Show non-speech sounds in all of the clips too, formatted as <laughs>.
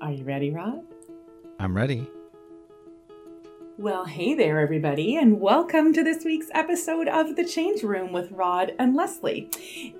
Are you ready, Rod? I'm ready. Well, hey there, everybody, and welcome to this week's episode of The Change Room with Rod and Lesley.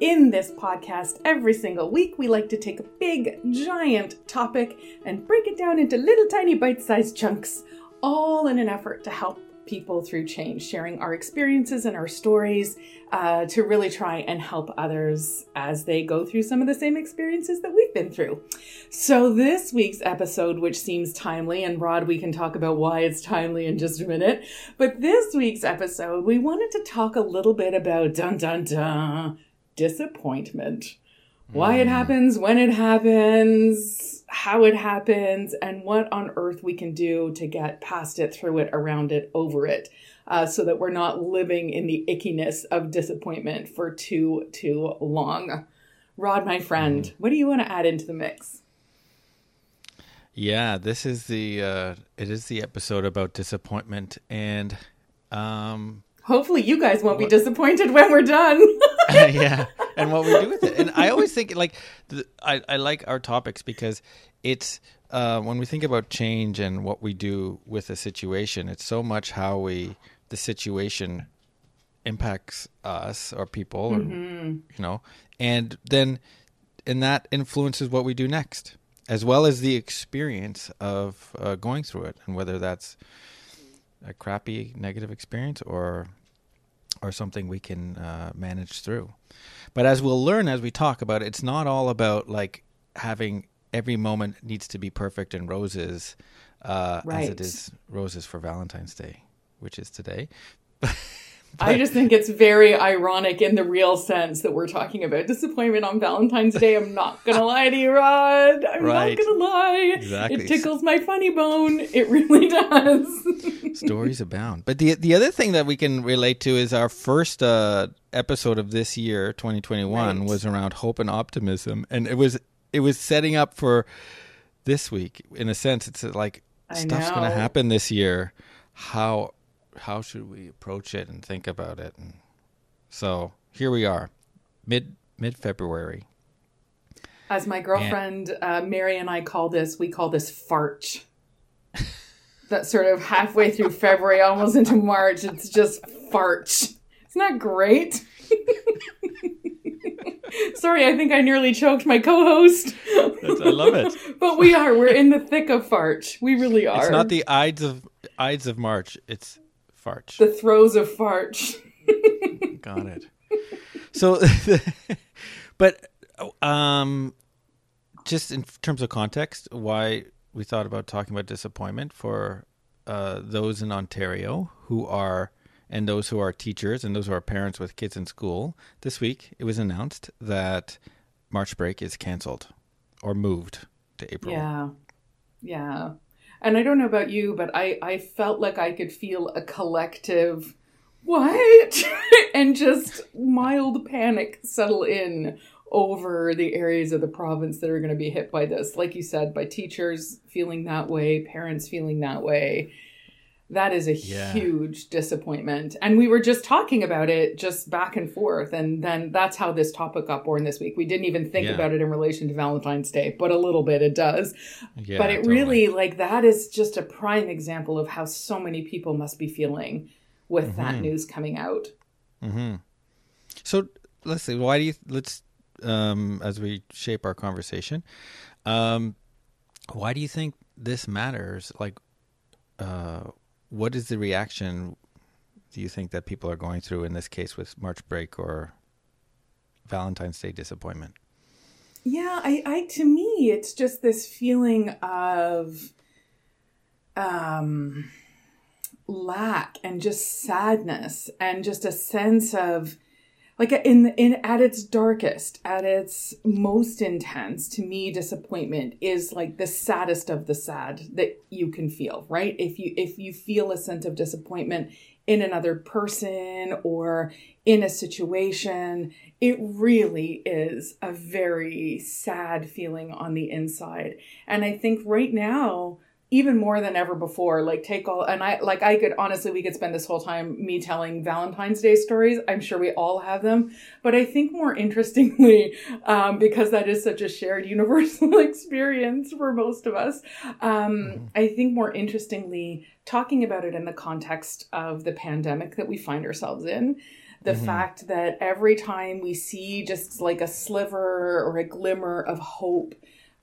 In this podcast, every single week, we like to take a big, giant topic and break it down into little tiny bite sized chunks, all in an effort to help people through change, sharing our experiences and our stories uh, to really try and help others as they go through some of the same experiences that we've been through. So, this week's episode, which seems timely, and Rod, we can talk about why it's timely in just a minute, but this week's episode, we wanted to talk a little bit about dun dun dun disappointment. Why it happens, when it happens, how it happens, and what on earth we can do to get past it, through it, around it, over it, uh, so that we're not living in the ickiness of disappointment for too, too long. Rod, my friend, what do you want to add into the mix? Yeah, this is the uh, it is the episode about disappointment, and um, Hopefully, you guys won't be disappointed when we're done. <laughs> <laughs> yeah, and what we do with it. And I always think like the, I I like our topics because it's uh, when we think about change and what we do with a situation, it's so much how we the situation impacts us or people, or, Mm-hmm. you know, and then and that influences what we do next, as well as the experience of uh, going through it, and whether that's a crappy negative experience or or something we can uh, manage through. But as we'll learn as we talk about it, it's not all about like having every moment needs to be perfect and roses, uh, as it is roses for Valentine's Day, which is today. <laughs> I just think it's very ironic in the real sense that we're talking about disappointment on Valentine's Day. I'm not gonna lie to you, Rod. I'm Right. not gonna lie. Exactly. It tickles my funny bone. It really does. <laughs> Stories abound. But the the other thing that we can relate to is our first uh, episode of this year, 2021, Right. was around hope and optimism, and it was it was setting up for this week. In a sense, it's like I stuff's going to happen this year. How how should we approach it and think about it? And so here we are, mid mid February. As my girlfriend uh, Mary and I call this, we call this Farch. that sort of halfway through February, almost into March, it's just Farch. Isn't that great? <laughs> Sorry, I think I nearly choked my co-host. I love it. <laughs> but we are. We're in the thick of Farch. We really are. It's not the Ides of Ides of March. It's Farch. the throes of Farch. <laughs> Got it. So, <laughs> but um, just in terms of context, why we thought about talking about disappointment for uh, those in Ontario who are and those who are teachers and those who are parents with kids in school. This week, it was announced that March break is canceled or moved to April. Yeah. Yeah. And I don't know about you, but I, I felt like I could feel a collective what? <laughs> and just mild panic settle in over the areas of the province that are going to be hit by this. Like you said, by teachers feeling that way, parents feeling that way. That is a Yeah. huge disappointment. And we were just talking about it just back and forth. And then that's how this topic got born this week. We didn't even think Yeah. about it in relation to Valentine's Day, but a little bit it does. Yeah, but it totally. really, like, that is just a prime example of how so many people must be feeling with that Mhm. news coming out. hmm So let's see. Why do you let's um, as we shape our conversation? Um, why do you think this matters? Like, uh, what is the reaction? Do you think that people are going through in this case with March break or Valentine's Day disappointment? Yeah, I, I to me it's just this feeling of um lack and just sadness and just a sense of like in in at its darkest at its most intense to me disappointment is like the saddest of the sad that you can feel right? If you if you feel a sense of disappointment in another person or in a situation it really is a very sad feeling on the inside. And i think right now even more than ever before like take all and i like i could honestly we could spend this whole time me telling valentine's day stories i'm sure we all have them but i think more interestingly <laughs> um, because that is such a shared universal <laughs> experience for most of us um, mm-hmm. i think more interestingly talking about it in the context of the pandemic that we find ourselves in the mm-hmm. fact that every time we see just like a sliver or a glimmer of hope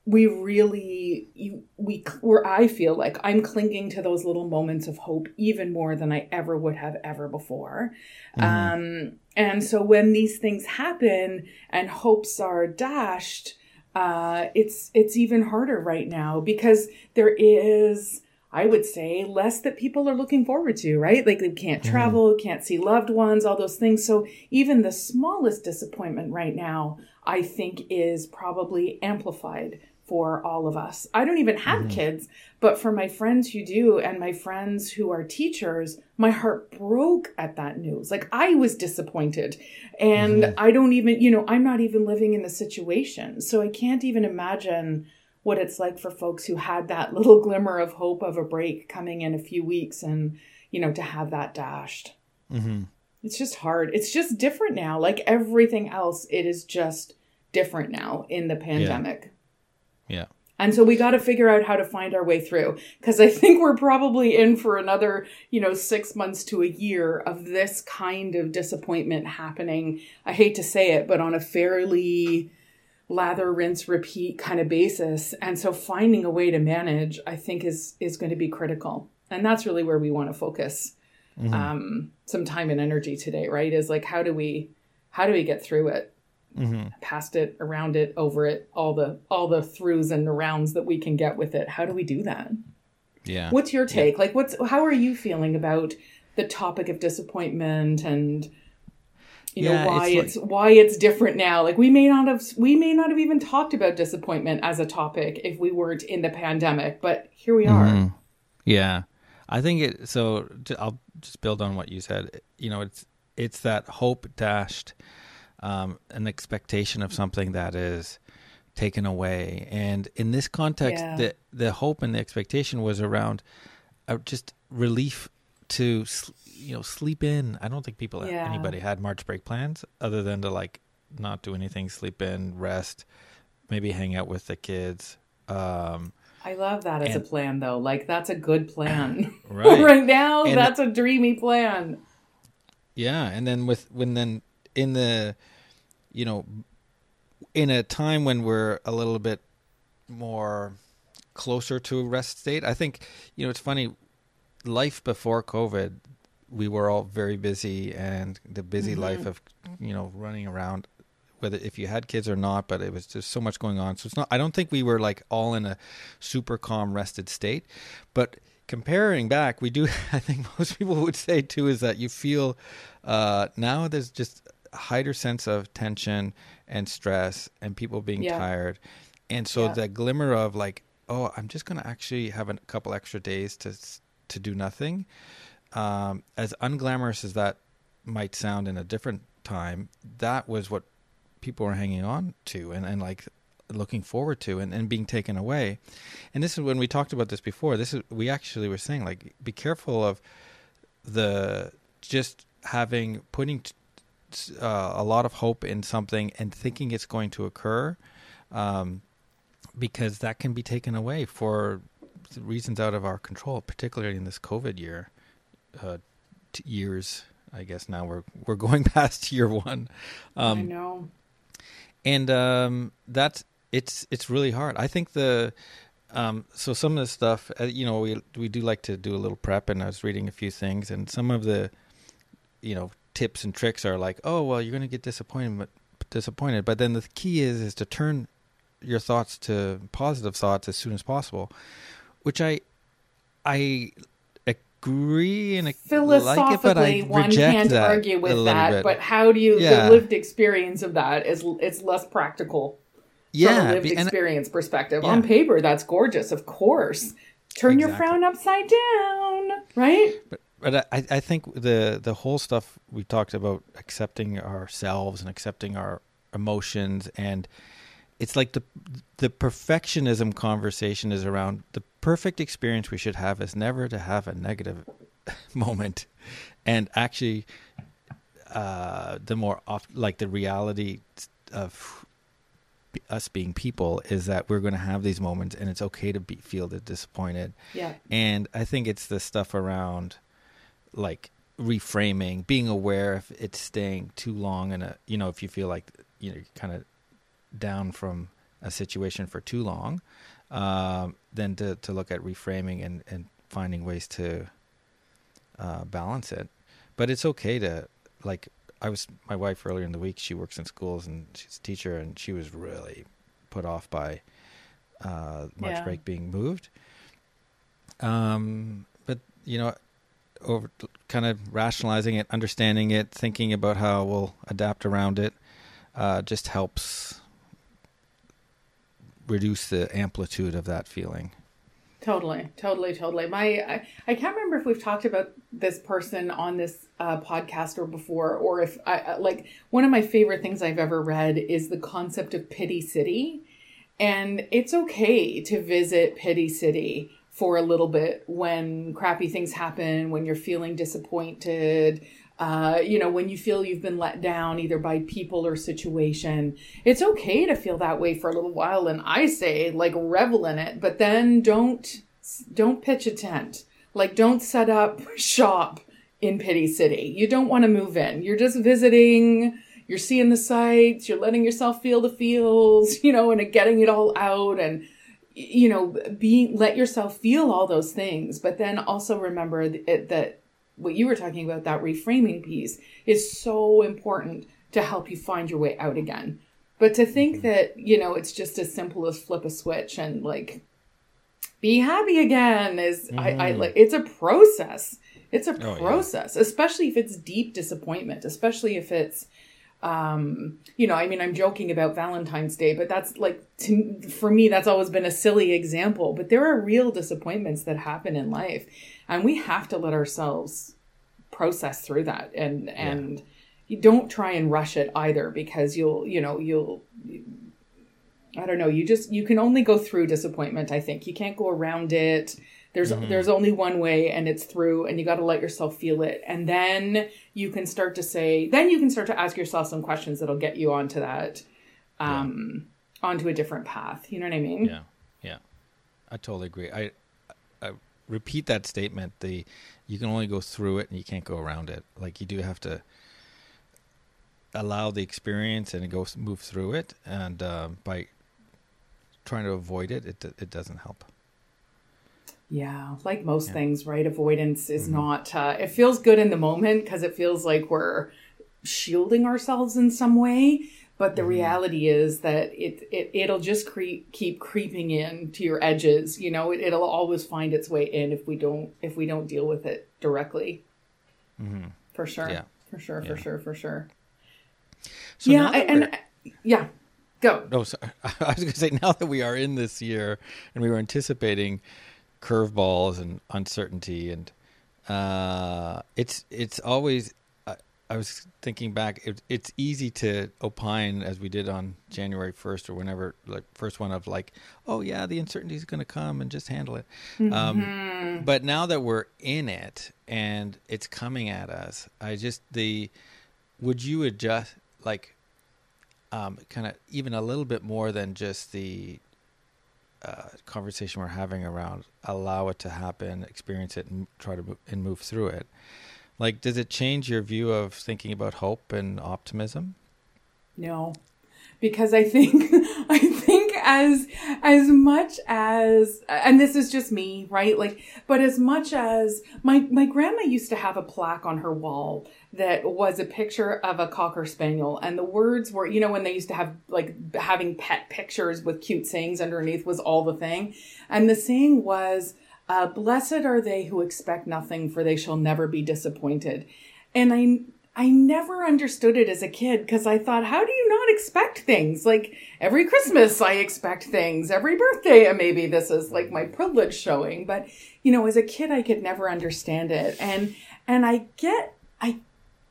we really you, we where i feel like i'm clinging to those little moments of hope even more than i ever would have ever before mm-hmm. um and so when these things happen and hopes are dashed uh it's it's even harder right now because there is I would say less that people are looking forward to, right? Like they can't mm-hmm. travel, can't see loved ones, all those things. So even the smallest disappointment right now, I think is probably amplified for all of us. I don't even have mm-hmm. kids, but for my friends who do and my friends who are teachers, my heart broke at that news. Like I was disappointed. And mm-hmm. I don't even, you know, I'm not even living in the situation. So I can't even imagine what it's like for folks who had that <laughs> little glimmer of hope of a break coming in a few weeks and, you know, to have that dashed. Mm-hmm. It's just hard. It's just different now. Like everything else, it is just different now in the pandemic. Yeah. Yeah. And so we got to figure out how to find our way through because I think we're probably in for another, you know, six months to a year of this kind of disappointment happening. I hate to say it, but on a fairly lather, rinse, repeat kind of basis. And so finding a way to manage, I think, is is going to be critical. And that's really where we want to focus mm-hmm. um, some time and energy today, right? Is like how do we how do we get through it? Mm-hmm. past it, around it, over it, all the all the throughs and rounds that we can get with it. How do we do that? Yeah. What's your take? Yeah. Like what's how are you feeling about the topic of disappointment and you yeah, know why it's, it's why it's different now like we may not have we may not have even talked about disappointment as a topic if we weren't in the pandemic but here we are mm-hmm. yeah i think it so i'll just build on what you said you know it's it's that hope dashed um, an expectation of something that is taken away. And in this context, yeah. the the hope and the expectation was around uh, just relief to you know sleep in. I don't think people yeah. anybody had March break plans other than to like not do anything, sleep in, rest, maybe hang out with the kids. Um, I love that as and, a plan though. Like that's a good plan. <laughs> right. right now, and, that's a dreamy plan. Yeah, and then with when then in the you know in a time when we're a little bit more closer to a rest state i think you know it's funny life before covid we were all very busy and the busy mm-hmm. life of you know running around whether if you had kids or not but it was just so much going on so it's not i don't think we were like all in a super calm rested state but comparing back we do <laughs> i think most people would say too is that you feel uh, now there's just higher sense of tension and stress and people being yeah. tired. And so yeah. the glimmer of like, oh, I'm just going to actually have a couple extra days to to do nothing. Um, as unglamorous as that might sound in a different time, that was what people were hanging on to and, and like looking forward to and, and being taken away. And this is when we talked about this before. This is we actually were saying like be careful of the just having putting uh, a lot of hope in something and thinking it's going to occur, um, because that can be taken away for reasons out of our control, particularly in this COVID year, uh, t- years. I guess now we're we're going <laughs> past year one. Um, I know, and um, that's it's it's really hard. I think the um, so some of the stuff, uh, you know, we we do like to do a little prep, and I was reading a few things, and some of the, you know, tips and tricks are like, oh well, you're going to get disappointed, but disappointed. But then the key is is to turn your thoughts to positive thoughts as soon as possible, which I I agree and philosophically like it, but I one can't argue with that. Bit. But how do you yeah. the lived experience of that is it's less practical. Yeah, from a lived experience perspective. Yeah. On paper, that's gorgeous, of course. Turn exactly. your frown upside down, right? But but I, I think the the whole stuff we talked about accepting ourselves and accepting our emotions and it's like the the perfectionism conversation is around the perfect experience we should have is never to have a negative <laughs> moment. And actually uh, the more off like the reality of us being people is that we're going to have these moments and it's okay to be feel disappointed. Yeah. And i think it's the stuff around like reframing being aware if it's staying too long in a you know if you feel like you know kind of down from a situation for too long um, then to, to look at reframing and, and finding ways to uh, balance it but it's okay to like I was my wife earlier in the week. She works in schools and she's a teacher, and she was really put off by uh, March yeah. break being moved. Um, but you know, over kind of rationalizing it, understanding it, thinking about how we'll adapt around it, uh, just helps reduce the amplitude of that feeling. Totally, totally, totally. My, I, I can't remember if we've talked about this person on this uh, podcast or before, or if I like one of my favorite things I've ever read is the concept of pity city, and it's okay to visit pity city for a little bit when crappy things happen, when you're feeling disappointed, uh, you know, when you feel you've been let down either by people or situation, it's okay to feel that way for a little while. And I say, like, revel in it, but then don't don't pitch a tent. Like, don't set up <laughs> shop in Pity City. You don't want to move in. You're just visiting. You're seeing the sights. You're letting yourself feel the feels. <laughs> You know, and getting it all out and you know being let yourself feel all those things but then also remember that what you were talking about, that reframing piece, is so important to help you find your way out again. But to think mm-hmm. that, you know, it's just as simple as flip a switch and like be happy again is mm. I, I mm-hmm. like it's a process. It's a process, oh, yeah. especially if it's deep disappointment, especially if it's um you know i mean i'm joking about valentine's day but that's like to, for me that's always been a silly example but there are real disappointments that happen in life and we have to let ourselves process through that and and yeah. you don't try and rush it either because you'll you know you'll i don't know you just you can only go through disappointment i think you can't go around it there's mm-hmm. there's only one way and it's through and you got to let yourself feel it and then you can start to say then you can start to ask yourself some questions that'll get you onto that um yeah. onto a different path you know what i mean yeah yeah i totally agree i I repeat that statement. The you can only go through it and you can't go around it. Like you do have to allow the experience and go move through it. And uh, by trying to avoid it, it it doesn't help. Yeah, like most yeah. things, right? Avoidance is mm-hmm. not. Uh, it feels good in the moment because it feels like we're shielding ourselves in some way but the mm-hmm. reality is that it, it it'll just creep keep creeping in to your edges you know it, will always find its way in if we don't if we don't deal with it directly mm-hmm. for sure yeah. for sure yeah. for sure for sure so yeah I, and I, yeah go no sorry. <laughs> i was going to say now that we are in this year and we were anticipating curveballs and uncertainty and uh, it's it's always I was thinking back. It, it's easy to opine as we did on January first or whenever, like first one of like, oh yeah, the uncertainty is going to come and just handle it. Um, mm-hmm. Um, but now that we're in it and it's coming at us, I just the would you adjust like um, kind of even a little bit more than just the uh, conversation we're having around allow it to happen, experience it, and try to move, and move through it. Like, does it change your view of thinking about hope and optimism? No, because I think <laughs> I think as as much as and this is just me, right? Like, but as much as my my grandma used to have a plaque on her wall that was a picture of a cocker spaniel, and the words were, you know, when they used to have like having pet pictures with cute sayings underneath was all the thing, and the saying was uh, Blessed are they who expect nothing, for they shall never be disappointed. And I, I never understood it as a kid because I thought, how do you not expect things? Like every Christmas, I expect things. Every birthday, and maybe this is like my privilege showing, but you know, as a kid, I could never understand it. And and I get, I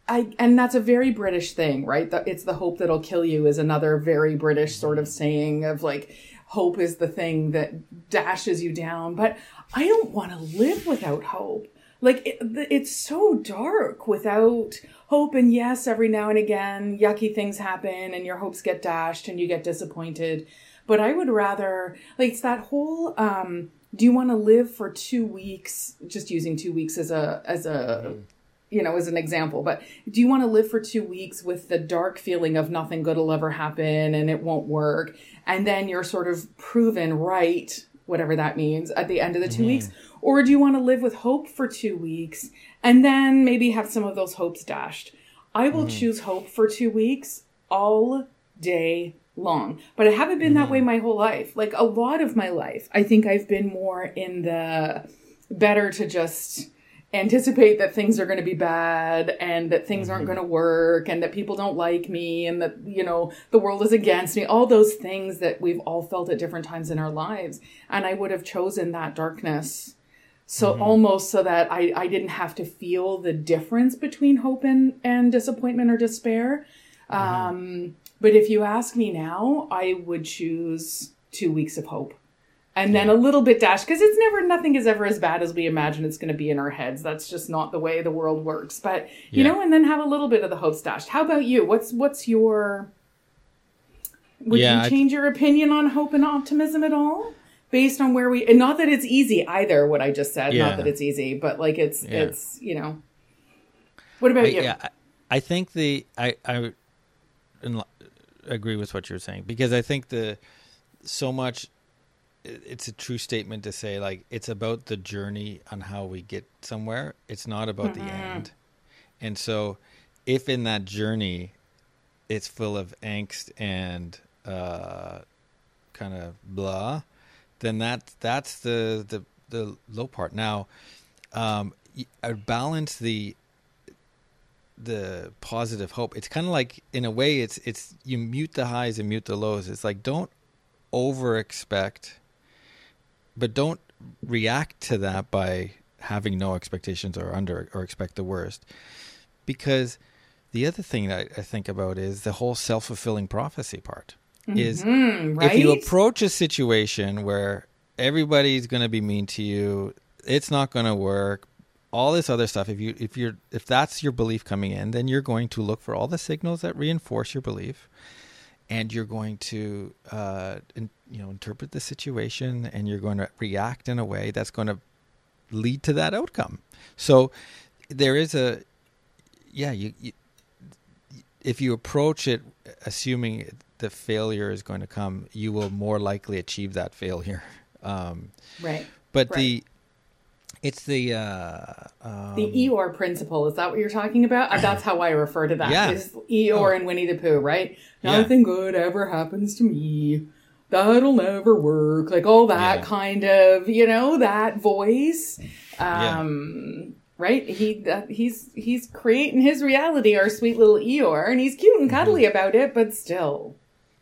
I and that's a very British thing, right? The, it's the hope that'll kill you is another very British sort of saying of like hope is the thing that dashes you down. But I don't want to live without hope. Like it, it's so dark without hope. And yes, every now and again, yucky things happen, and your hopes get dashed, and you get disappointed. But I would rather like it's that whole. um do you want to live for two weeks just using two weeks as a as a mm-hmm you know, as an example, but do you want to live for two weeks with the dark feeling of nothing good will ever happen and it won't work? And then you're sort of proven right, whatever that means, at the end of the 2 mm-hmm. weeks? Or do you want to live with hope for two weeks and then maybe have some of those hopes dashed? I will mm-hmm. choose hope for two weeks all day long. But I haven't been mm-hmm. that way my whole life. Like a lot of my life, I think I've been more in the better to just anticipate that things are going to be bad and that things mm-hmm. aren't going to work and that people don't like me and that you know the world is against me all those things that we've all felt at different times in our lives and i would have chosen that darkness so mm-hmm. almost so that I, I didn't have to feel the difference between hope and, and disappointment or despair. Mm-hmm. um, but if you ask me now i would choose two weeks of hope. And then a little bit dash because it's never nothing is ever as bad as we imagine it's going to be in our heads. That's just not the way the world works. But you yeah. know and then have a little bit of the hope dashed. How about you? What's what's your would yeah, you change I... your opinion on hope and optimism at all based on where we and not that it's easy either what i just said yeah. not that it's easy but like it's it's you know what about I, you yeah i think the i i agree with what you're saying because i think the so much it's a true statement to say like it's about the journey on how we get somewhere. It's not about mm-hmm. the end. And so if in that journey it's full of angst and uh, kind of blah, then that that's the the the low part. Now, um, I balance the the positive hope. It's kind of like in a way, it's it's you mute the highs and mute the lows. It's like don't over expect but don't react to that by having no expectations or under or expect the worst because the other thing that I think about is the whole self-fulfilling prophecy part mm-hmm, is right? if you approach a situation where everybody's going to be mean to you it's not going to work all this other stuff if you if you're if that's your belief coming in then you're going to look for all the signals that reinforce your belief and you're going to uh, in, you know interpret the situation and you're going to react in a way that's going to lead to that outcome so there is a yeah you, you if you approach it assuming the failure is going to come you will more likely achieve that failure <laughs> um, right but right. the it's the uh, um, the Eeyore principle. Is that what you're talking about? Uh, that's how I refer to that. Yeah. Is Eeyore oh. and Winnie the Pooh, right? Nothing yeah. good ever happens to me that'll never work like all that yeah. kind of you know that voice um yeah. right he that, he's he's creating his reality our sweet little eeyore and he's cute and cuddly mm-hmm. about it but still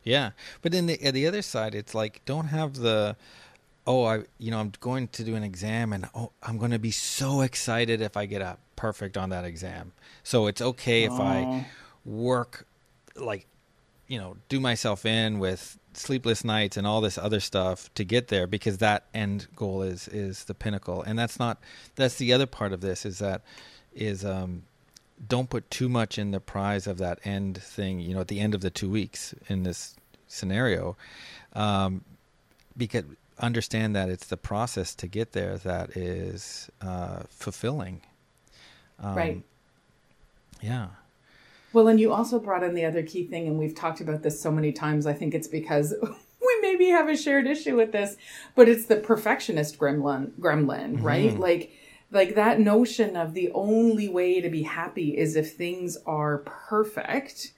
yeah. But then the the other side it's like don't have the oh i you know i'm going to do an exam and oh i'm going to be so excited if i get a perfect on that exam. So it's okay if oh. i work like you know do myself in with sleepless nights and all this other stuff to get there because that end goal is is the pinnacle. And that's not that's the other part of this is that is um don't put too much in the prize of that end thing you know at the end of the two weeks in this scenario um because understand that it's the process to get there that is uh fulfilling um, right yeah well, and you also brought in the other key thing, and we've talked about this so many times. I think it's because <laughs> we maybe have a shared issue with this, but it's the perfectionist gremlin, gremlin, mm-hmm. right? Like, like that notion of the only way to be happy is if things are perfect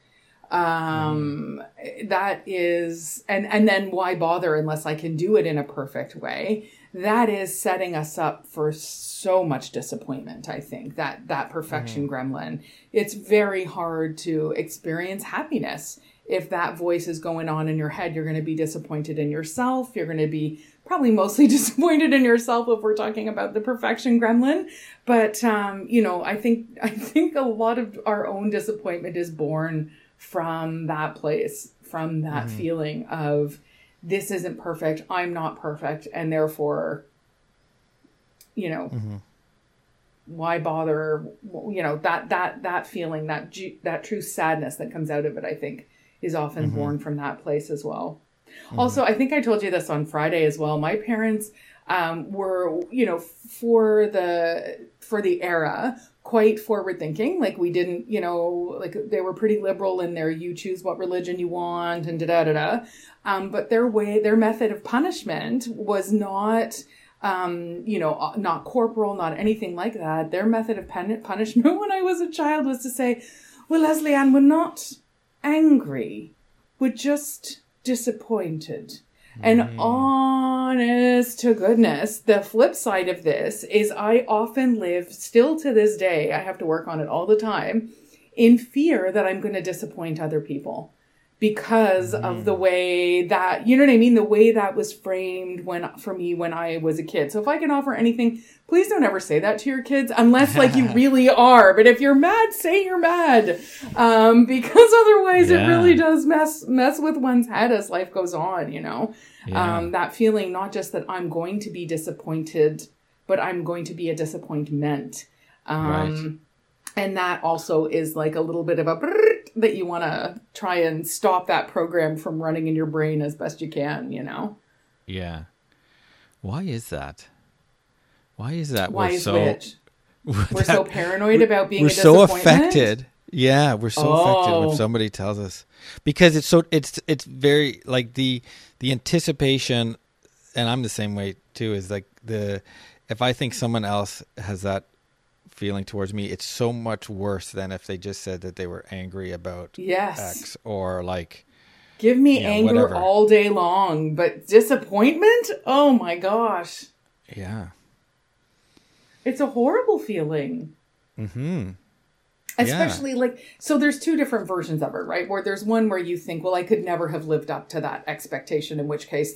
um mm. that is and and then why bother unless i can do it in a perfect way that is setting us up for so much disappointment i think that that perfection mm. gremlin it's very hard to experience happiness if that voice is going on in your head, you're going to be disappointed in yourself. You're going to be probably mostly <laughs> disappointed in yourself if we're talking about the perfection gremlin. But, um, you know, I think, <laughs> I think a lot of our own disappointment is born from that place, from that mm-hmm. feeling of this isn't perfect. I'm not perfect. And therefore, you know, mm-hmm. why bother? You know, that, that, that feeling, that, that true sadness that comes out of it, I think is often mm-hmm. born from that place as well. Mm-hmm. Also, I think I told you this on Friday as well. My parents um, were, you know, for the for the era, quite forward thinking. Like we didn't, you know, like they were pretty liberal in their you choose what religion you want and da da da da. Um, but their way, their method of punishment was not um, you know, not corporal, not anything like that. Their method of pen- punishment <laughs> when I was a child was to say, well, Lesley Ann, we're not angry. We're just disappointed. And mm. honest to goodness, the flip side of this is I often live, still to this day, I have to work on it all the time, in fear that I'm going to disappoint other people because mm. of the mm. way that you know what I mean the way that was framed when for me when I was a kid. So if I can offer anything, please don't ever say that to your kids unless like you <laughs> really are. But if you're mad, say you're mad. Um, because <laughs> otherwise yeah. it really does mess mess with one's head as life goes on, you know. Yeah. Um, that feeling not just that I'm going to be disappointed, but I'm going to be a disappointment. Um, right. and that also is like a little bit of a that you want to try and stop that program from running in your brain as best you can, you know? Yeah. Why is that? Why is that? Why we're is so, which? <laughs> We're that, so paranoid about being we're so affected. Yeah, we're so oh. affected when oh. somebody tells us because it's so it's it's very like the the anticipation, and I'm the same way too. Is like the if I think someone else has that feeling towards me, it's so much worse than if they just said that they were angry about yes. X or like give me you know, anger whatever. all day long, but disappointment? Oh my gosh. Yeah. It's a horrible feeling. Mhm. Especially yeah. like so there's two different versions of it, right? Where there's one where you think, well, I could never have lived up to that expectation, in which case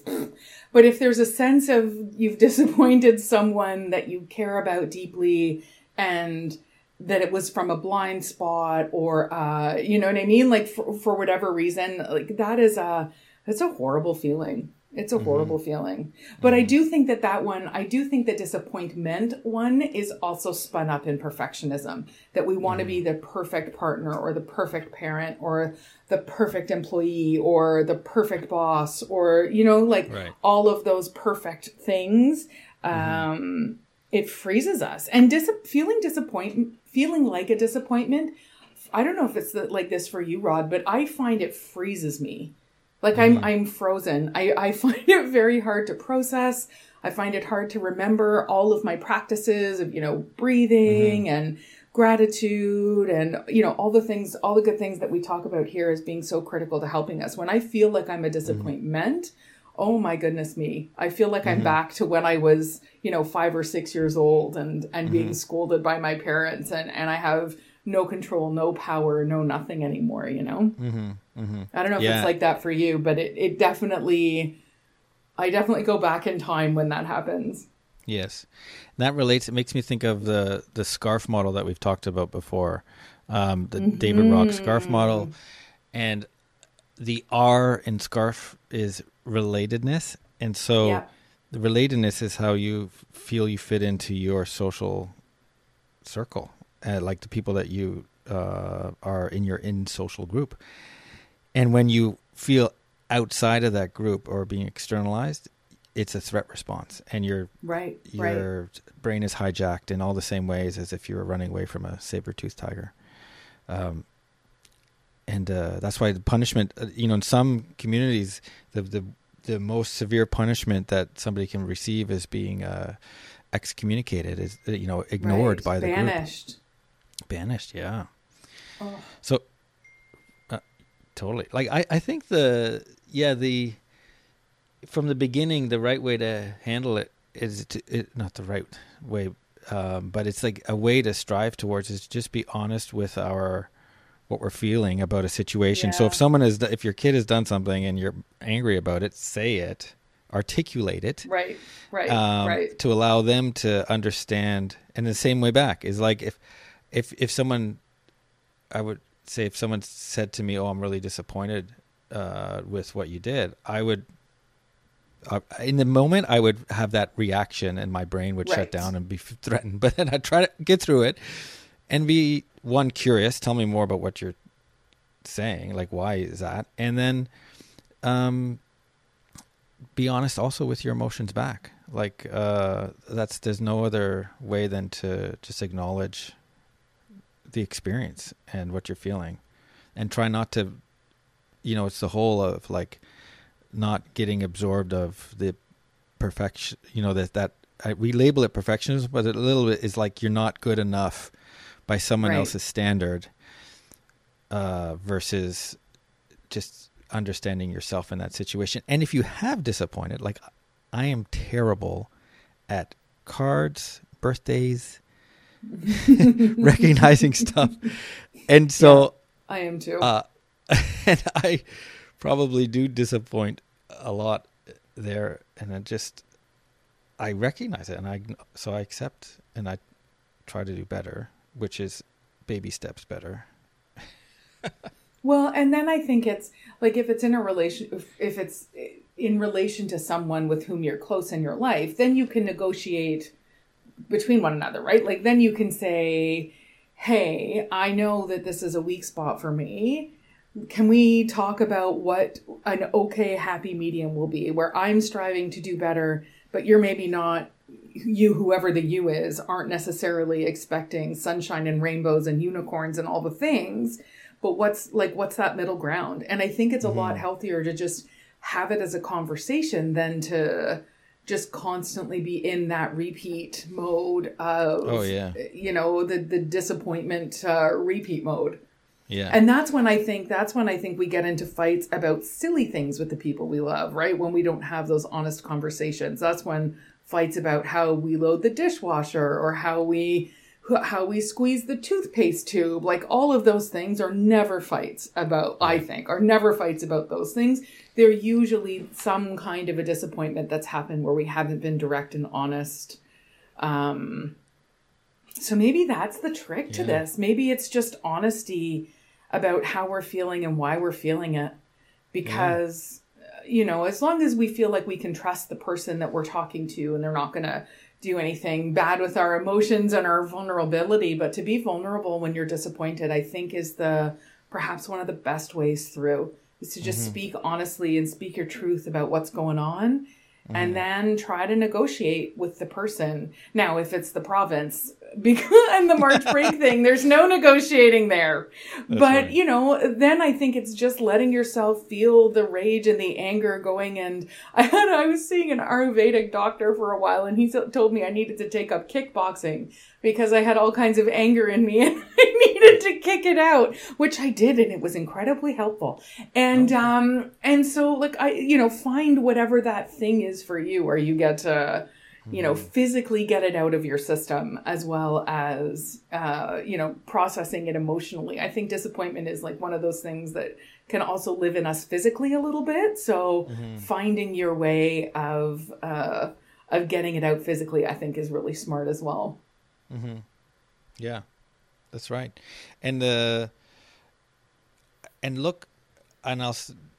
but if there's a sense of you've <laughs> disappointed someone that you care about deeply and that it was from a blind spot or uh you know what i mean like for, for whatever reason like that is a it's a horrible feeling it's a mm-hmm. horrible feeling but mm-hmm. i do think that that one i do think the disappointment one is also spun up in perfectionism that we want to mm-hmm. be the perfect partner or the perfect parent or the perfect employee or the perfect boss or you know like right. all of those perfect things mm-hmm. um it freezes us and dis- feeling disappointment feeling like a disappointment i don't know if it's the, like this for you rod but i find it freezes me like i'm mm-hmm. i'm frozen i i <laughs> find it very hard to process i find it hard to remember all of my practices of you know breathing mm-hmm. and gratitude and you know all the things all the good things that we talk about here as being so critical to helping us when i feel like i'm a mm-hmm. disappointment mm-hmm oh my goodness me i feel like i'm mm-hmm. back to when i was you know five or six years old and and mm-hmm. being scolded by my parents and and i have no control no power no nothing anymore you know mm-hmm. mm-hmm. i don't know if yeah. it's like that for you but it, it definitely i definitely go back in time when that happens yes that relates it makes me think of the the scarf model that we've talked about before um, the david rock scarf model mm-hmm. and the r in scarf is relatedness, and so yeah. the relatedness is how you feel you fit into your social circle, uh, like the people that you uh, are in your in social group. And when you feel outside of that group or being externalized, it's a threat response, and your right, your right. brain is hijacked in all the same ways as if you were running away from a saber tooth tiger. Um, and uh, that's why the punishment, uh, you know, in some communities, the the the most severe punishment that somebody can receive is being uh, excommunicated, is uh, you know, ignored right. by the banished. group. Banished, yeah. Oh. So, uh, totally. Like I, I think the yeah the from the beginning the right way to handle it is to, it, not the right way, um, but it's like a way to strive towards is just be honest with our what we're feeling about a situation. So if someone is, if your kid has done something and you're angry about it, say it, articulate it, Right. Right. um, right. to allow them to understand. And the same way back is like if, if, if someone, I would say if someone said to me, "Oh, I'm really disappointed uh, with what you did," I would. Uh, in the moment, I would have that reaction, and my brain would Right. shut down and be threatened. <laughs> But then I try to get through it, and be one curious. Tell me more about what you're saying. Like, why is that? And then, um, be honest also with your emotions back. Like, uh, that's there's no other way than to just acknowledge the experience and what you're feeling, and try not to, you know, it's the whole of like not getting absorbed of the perfection. You know that that I, we label it perfectionism, but a little bit is like you're not good enough by someone Right. else's standard uh, versus just understanding yourself in that situation. And if you have disappointed, like I am terrible at cards, birthdays, <laughs> recognizing stuff. And so I am too. uh, <laughs> and I probably do disappoint a lot there, and I just I recognize it, and I so I accept and I try to do better, which is baby steps better. <laughs> Well, and then I think it's like if it's in a relation, if, if it's in relation to someone with whom you're close in your life, then you can negotiate between one another, right? Like then you can say, "Hey, I know that this is a weak spot for me. Can we talk about what an okay happy medium will be where I'm striving to do better, but you're maybe not you whoever the you is aren't necessarily expecting sunshine and rainbows and unicorns and all the things." but what's like what's that middle ground? And i think it's a lot healthier to just have it as a conversation than to just constantly be in that repeat mode of Oh, yeah. you know the the disappointment uh, repeat mode. Yeah, and that's when i think that's when i think we get into fights about silly things with the people we love right? When we don't have those honest conversations. That's when fights about how we load the dishwasher or how we how we squeeze the toothpaste tube. Like all of those things are never fights about i think are never fights about those things. They're usually some kind of a disappointment that's happened where we haven't been direct and honest. Um so maybe that's the trick to Yeah. this. Maybe it's just honesty about how we're feeling and why we're feeling it. Because you know as long as we feel like we can trust the person that we're talking to and they're not going to do anything bad with our emotions and our vulnerability but to be vulnerable when you're disappointed i think is the perhaps one of the best ways through is to just mm-hmm. speak honestly and speak your truth about what's going on and mm. then try to negotiate with the person. Now if it's the province <laughs> because and the march break <laughs> thing there's no negotiating there. But right. you know then i think it's just letting yourself feel the rage and the anger going. And <laughs> i had i was seeing an ayurvedic doctor for a while and he told me i needed to take up kickboxing because i had all kinds of anger in me and i needed to kick it out which i did and it was incredibly helpful. And um and so like i you know find whatever that thing is for you where you get to you know physically get it out of your system as well as uh, you know processing it emotionally. I think disappointment is like one of those things that can also live in us physically a little bit. So finding your way of uh, of getting it out physically i think is really smart as well. Mm-hmm. Yeah, that's right. And the and look, and I'll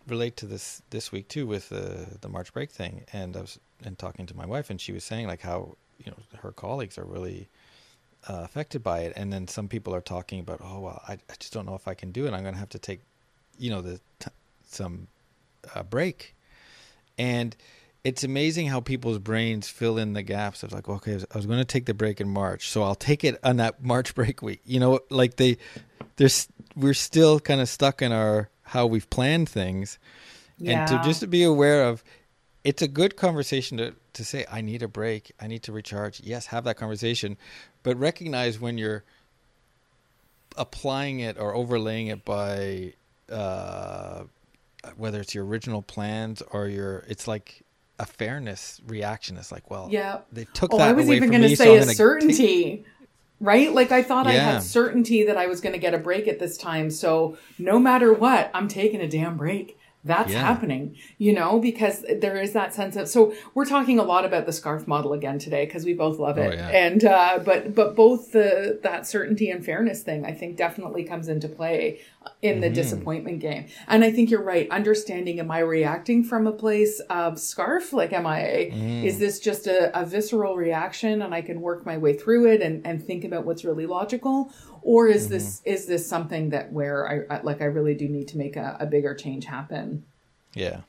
relate to this this week too with the the March break thing. And I was and talking to my wife, and she was saying like how you know her colleagues are really uh, affected by it. And then some people are talking about, oh well, I, I just don't know if I can do it. I'm going to have to take, you know, the t- some uh, break. And it's amazing how people's brains fill in the gaps of like, okay, I was, going to take the break in March, so I'll take it on that <laughs> March break week. You know, like they, there's we're still kind of stuck in our how we've planned things, and to just to be aware of, it's a good conversation to to say I need a break, I need to recharge. Yes, have that conversation, but recognize when you're applying it or overlaying it by uh, whether it's your original plans or your it's like a fairness reaction it's like well yeah they took oh that i was away even going to me, so say a take- certainty <laughs> right? Like I thought I had certainty that I was going to get a break at this time. So no matter what, I'm taking a damn break. That's Yeah. happening, you know, because there is that sense of. So we're talking a lot about the scarf model again today because we both love it, Oh, yeah. and uh, but but both the that certainty and fairness thing I think definitely comes into play in Mm-hmm. the disappointment game. And I think you're right. Understanding, am I reacting from a place of scarf? Like, am I, Mm. is this just a, a visceral reaction and I can work my way through it and, and think about what's really logical? Or is this, Mm-hmm. is this something that where I, I like, I really do need to make a, a bigger change happen? Yeah.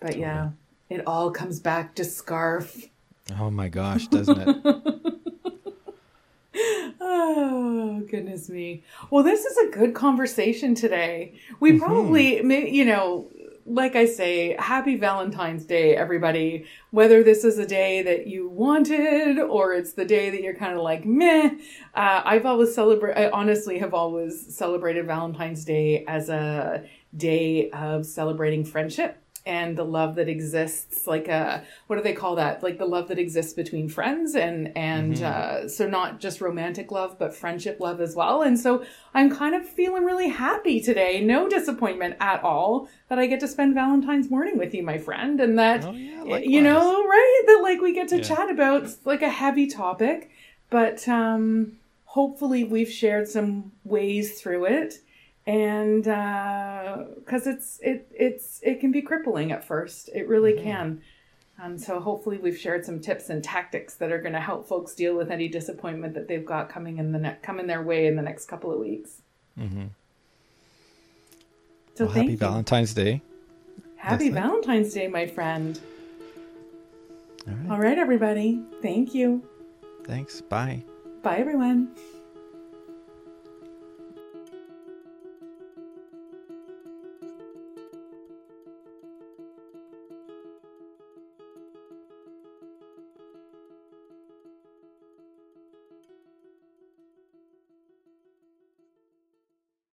But yeah, it all comes back to scarf. Oh my gosh, doesn't it? <laughs> Oh, goodness me. Well, this is a good conversation today. We probably, may- you know, like I say, happy Valentine's Day, everybody. Whether this is a day that you wanted or it's the day that you're kind of like, meh. Uh, I've always celebrate. I honestly have always celebrated Valentine's Day as a day of celebrating friendship and the love that exists like a what do they call that? Like the love that exists between friends and and uh, so not just romantic love but friendship love as well. And so i'm kind of feeling really happy today. No disappointment at all that i get to spend valentine's morning with you my friend and that Oh, yeah, you know right? That like we get to Yeah. chat about like a heavy topic but um hopefully we've shared some ways through it and because it's it it's it can be crippling at first it really Mm-hmm. can um, so hopefully we've shared some tips and tactics that are going to help folks deal with any disappointment that they've got coming in the ne- coming their way in the next couple of weeks Mm-hmm. so Well, happy you. Valentine's Day. happy Lesley. valentine's day my friend All right. all right everybody thank you Thanks. Bye. bye everyone